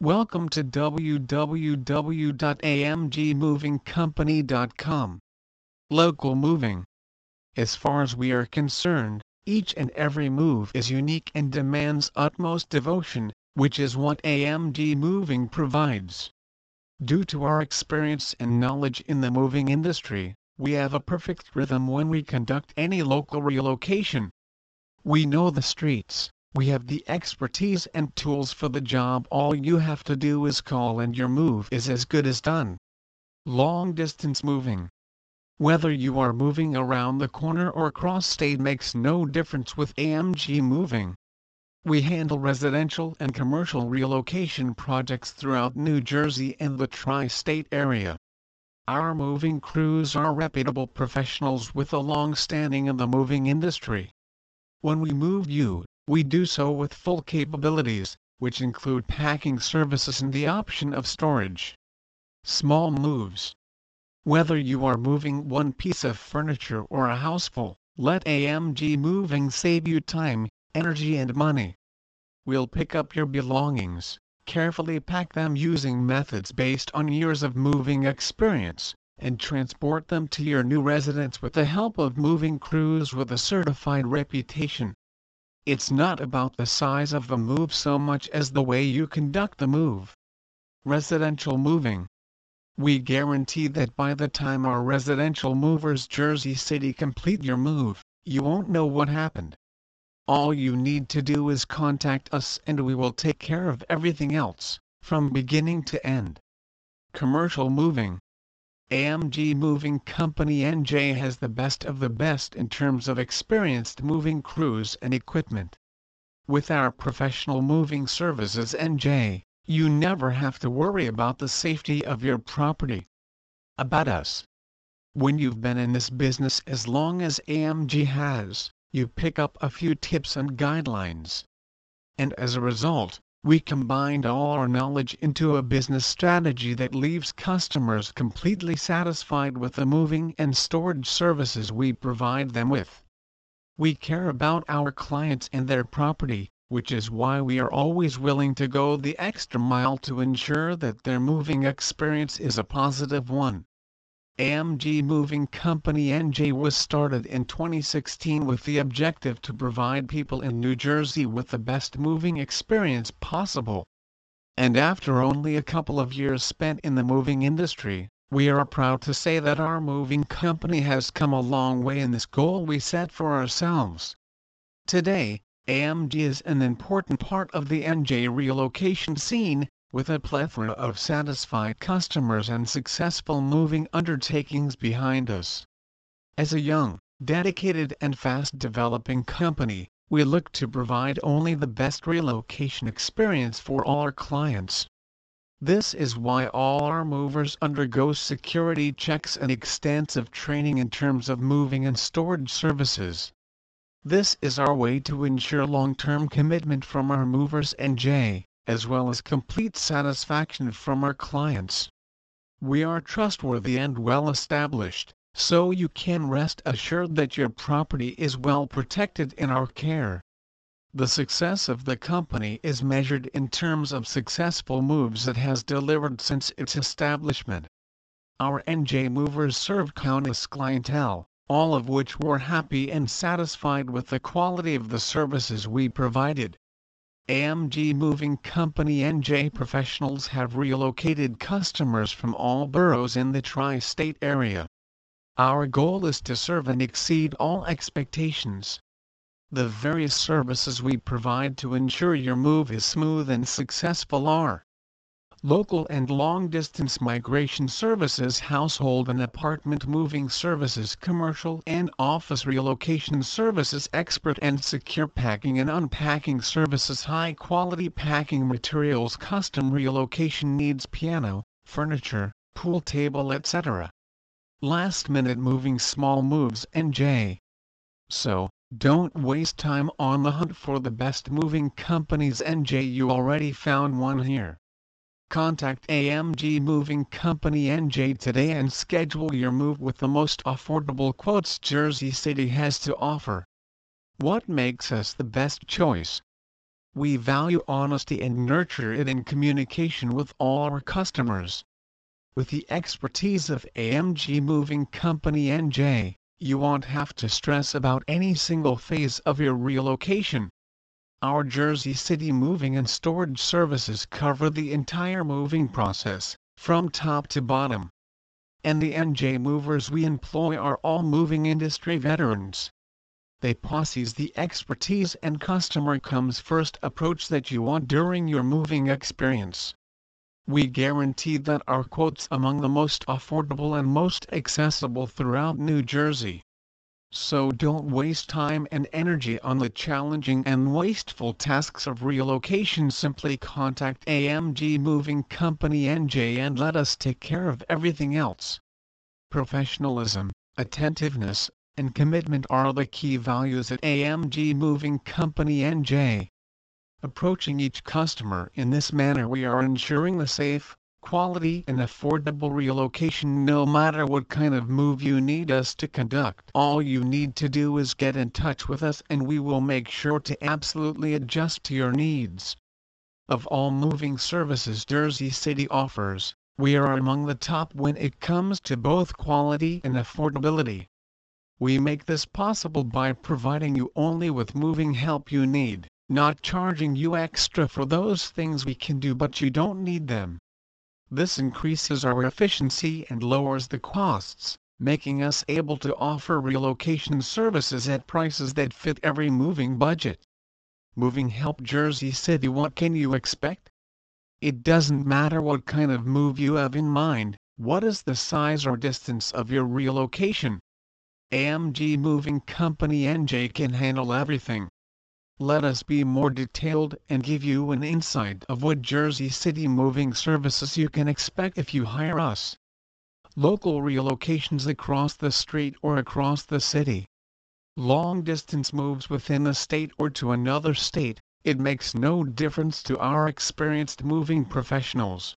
Welcome to www.amgmovingcompany.com. Local Moving. As far as we are concerned, each and every move is unique and demands utmost devotion, which is what AMG Moving provides. Due to our experience and knowledge in the moving industry, we have a perfect rhythm when we conduct any local relocation. We know the streets, we have the expertise and tools for the job all you have to do is call and your move is as good as done. Long distance moving. Whether you are moving around the corner or cross state makes no difference with AMG Moving. We handle residential and commercial relocation projects throughout New Jersey and the tri-state area. Our moving crews are reputable professionals with a long standing in the moving industry. When we move you, we do so with full capabilities, which include packing services and the option of storage. Small moves. Whether you are moving one piece of furniture or a houseful, let AMG Moving save you time, energy and money. We'll pick up your belongings, carefully pack them using methods based on years of moving experience, and transport them to your new residence with the help of moving crews with a certified reputation. It's not about the size of the move so much as the way you conduct the move. Residential moving. We guarantee that by the time our residential movers Jersey City complete your move, you won't know what happened. All you need to do is contact us and we will take care of everything else, from beginning to end. Commercial moving. AMG Moving Company NJ has the best of the best in terms of experienced moving crews and equipment. With our professional moving services NJ, you never have to worry about the safety of your property. About us. When you've been in this business as long as AMG has, you pick up a few tips and guidelines. And as a result, we combined all our knowledge into a business strategy that leaves customers completely satisfied with the moving and storage services we provide them with. We care about our clients and their property, which is why we are always willing to go the extra mile to ensure that their moving experience is a positive one. AMG Moving Company NJ was started in 2016 with the objective to provide people in New Jersey with the best moving experience possible. And after only a couple of years spent in the moving industry, we are proud to say that our moving company has come a long way in this goal we set for ourselves. Today, AMG is an important part of the NJ relocation scene, with a plethora of satisfied customers and successful moving undertakings behind us. As a young, dedicated and fast developing company, we look to provide only the best relocation experience for all our clients. This is why all our movers undergo security checks and extensive training in terms of moving and storage services. This is our way to ensure long-term commitment from our movers NJ as well as complete satisfaction from our clients. We are trustworthy and well established, so you can rest assured that your property is well protected in our care. The success of the company is measured in terms of successful moves it has delivered since its establishment. Our NJ movers served countless clientele, all of which were happy and satisfied with the quality of the services we provided. AMG Moving Company NJ professionals have relocated customers from all boroughs in the tri-state area. Our goal is to serve and exceed all expectations. The various services we provide to ensure your move is smooth and successful are local and long-distance migration services household and apartment moving services commercial and office relocation services expert and secure packing and unpacking services high-quality packing materials custom relocation needs piano, furniture, pool table etc. Last-minute moving small moves NJ. So, don't waste time on the hunt for the best moving companies NJ you already found one here. Contact AMG Moving Company NJ today and schedule your move with the most affordable quotes Jersey City has to offer. What makes us the best choice? we value honesty and nurture it in communication with all our customers. With the expertise of AMG Moving Company NJ, you won't have to stress about any single phase of your relocation. Our Jersey City moving and storage services cover the entire moving process, from top to bottom. And the NJ movers we employ are all moving industry veterans they possess the expertise and customer comes first approach that you want during your moving experience. We guarantee that our quotes among the most affordable and most accessible throughout New Jersey. So don't waste time and energy on the challenging and wasteful tasks of relocation simply contact AMG Moving Company NJ and let us take care of everything else. Professionalism, attentiveness, and commitment are the key values at AMG Moving Company NJ. Approaching each customer in this manner we are ensuring the safe, quality and affordable relocation no matter what kind of move you need us to conduct. All you need to do is get in touch with us and we will make sure to absolutely adjust to your needs. Of all moving services Jersey City offers, we are among the top when it comes to both quality and affordability. We make this possible by providing you only with moving help you need, not charging you extra for those things we can do but you don't need them. This increases our efficiency and lowers the costs, making us able to offer relocation services at prices that fit every moving budget. Moving Help Jersey City What can you expect? It doesn't matter what kind of move you have in mind, what is the size or distance of your relocation, AMG Moving Company NJ can handle everything. Let us be more detailed and give you an insight of what Jersey City moving services you can expect if you hire us. Local relocations across the street or across the city. Long distance moves within a state or to another state, it makes no difference to our experienced moving professionals.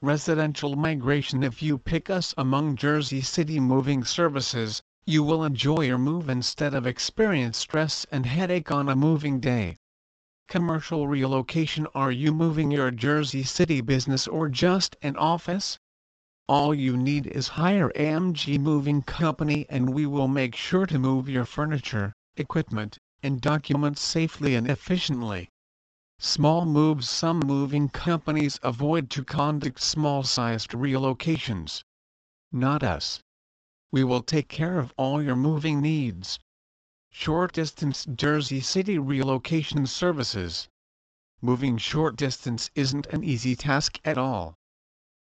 Residential migration If you pick us among Jersey City moving services, you will enjoy your move instead of experience stress and headache on a moving day. Commercial relocation Are you moving your Jersey City business or just an office? All you need is hire AMG Moving Company and we will make sure to move your furniture, equipment, and documents safely and efficiently. Small moves Some moving companies avoid to conduct small-sized relocations. Not us we will take care of all your moving needs. Short Distance Jersey City Relocation Services Moving short distance isn't an easy task at all.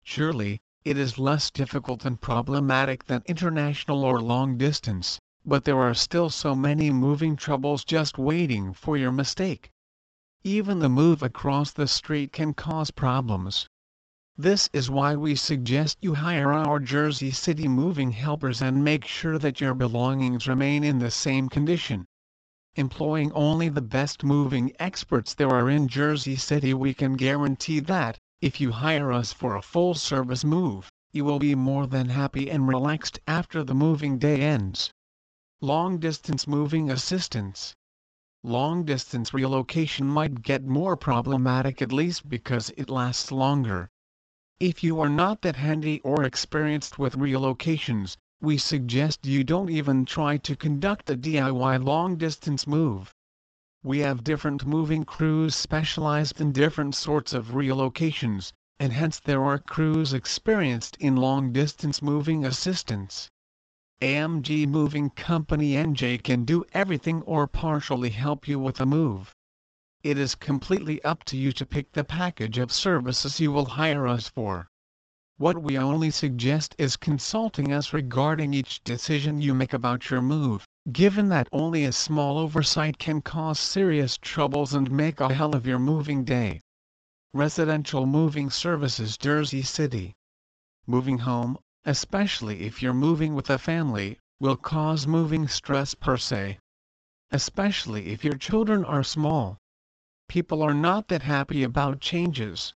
Surely, it is less difficult and problematic than international or long distance, but there are still so many moving troubles just waiting for your mistake. Even the move across the street can cause problems. This is why we suggest you hire our Jersey City moving helpers and make sure that your belongings remain in the same condition. Employing only the best moving experts there are in Jersey City we can guarantee that, if you hire us for a full service move, you will be more than happy and relaxed after the moving day ends. Long distance moving assistance long distance relocation might get more problematic at least because it lasts longer. If you are not that handy or experienced with relocations, we suggest you don't even try to conduct a DIY long-distance move. We have different moving crews specialized in different sorts of relocations, and hence there are crews experienced in long-distance moving assistance. AMG Moving Company NJ can do everything or partially help you with a move. It is completely up to you to pick the package of services you will hire us for. What we only suggest is consulting us regarding each decision you make about your move, given that only a small oversight can cause serious troubles and make a hell of your moving day. Residential Moving Services Jersey City Moving home, especially if you're moving with a family, will cause moving stress per se. Especially if your children are small people are not that happy about changes.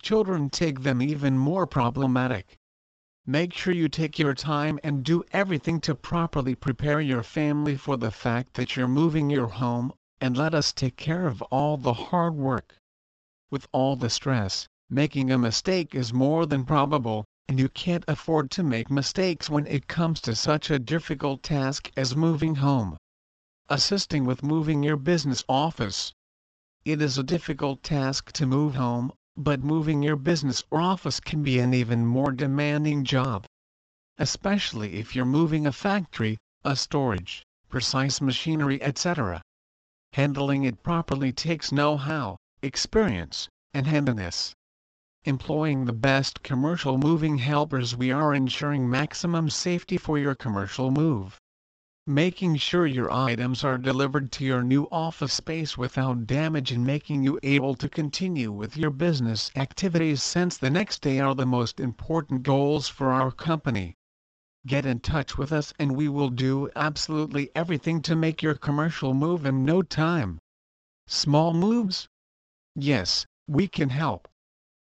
Children take them even more problematic. Make sure you take your time and do everything to properly prepare your family for the fact that you're moving your home, and let us take care of all the hard work. With all the stress, making a mistake is more than probable, and you can't afford to make mistakes when it comes to such a difficult task as moving home. Assisting with moving your business office. It is a difficult task to move home, but moving your business or office can be an even more demanding job. Especially if you're moving a factory, a storage, precise machinery etc. Handling it properly takes know-how, experience, and handiness. Employing the best commercial moving helpers we are ensuring maximum safety for your commercial move making sure your items are delivered to your new office space without damage and making you able to continue with your business activities since the next day are the most important goals for our company. Get in touch with us and we will do absolutely everything to make your commercial move in no time. Small moves? Yes, we can help.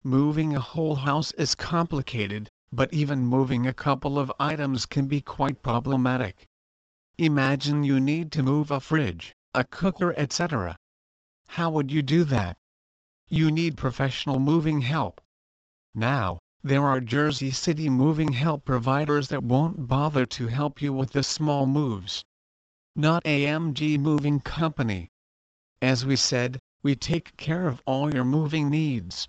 Moving a whole house is complicated, but even moving a couple of items can be quite problematic. Imagine you need to move a fridge, a cooker etc. How would you do that? You need professional moving help. Now, there are Jersey City moving help providers that won't bother to help you with the small moves. Not AMG Moving Company. As we said, we take care of all your moving needs.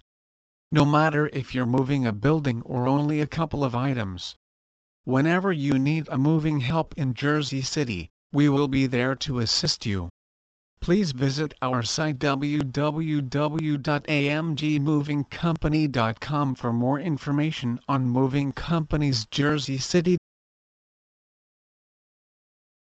No matter if you're moving a building or only a couple of items. Whenever you need a moving help in Jersey City, we will be there to assist you. Please visit our site www.amgmovingcompany.com for more information on moving companies Jersey City.